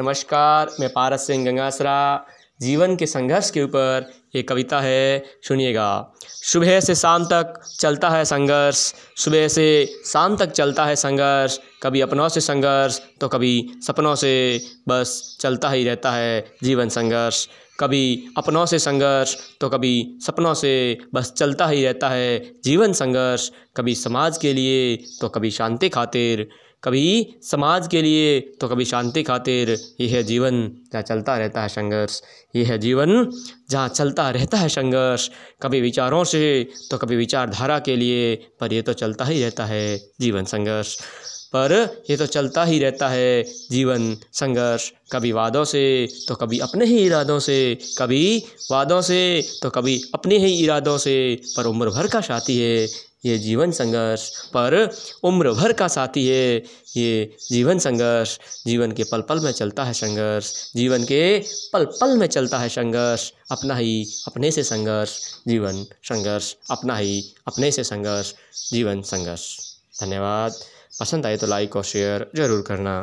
नमस्कार, मैं पारस सिंह गंगासरा, जीवन के संघर्ष के ऊपर एक कविता है, सुनिएगा। सुबह से शाम तक चलता है संघर्ष, सुबह से शाम तक चलता है संघर्ष, कभी अपनों से संघर्ष तो कभी सपनों से, बस चलता ही रहता है जीवन संघर्ष। कभी अपनों से संघर्ष तो कभी सपनों से बस चलता ही रहता है जीवन संघर्ष। कभी समाज के लिए तो कभी शांति खातिर। कभी समाज के लिए तो कभी शांति खातिर। यह है जीवन जहाँ चलता रहता है संघर्ष। यह है जीवन जहाँ चलता रहता है संघर्ष। कभी विचारों से तो कभी विचारधारा के लिए, पर यह तो चलता ही रहता है जीवन संघर्ष। पर ये तो चलता ही रहता है। जीवन संघर्ष कभी वादों से तो कभी अपने ही इरादों से। कभी वादों से तो कभी अपने ही इरादों से। पर उम्र भर का साथी है, ये जीवन संघर्ष। पर उम्र भर का साथी है, ये जीवन संघर्ष। जीवन के पल पल में चलता है संघर्ष। जीवन के पल पल में चलता है संघर्ष। अपना ही अपने से संघर्ष। जीवन संघर्ष, अपना ही अपने से संघर्ष। जीवन संघर्ष। धन्यवाद। पसंद आए तो लाइक और शेयर ज़रूर करना।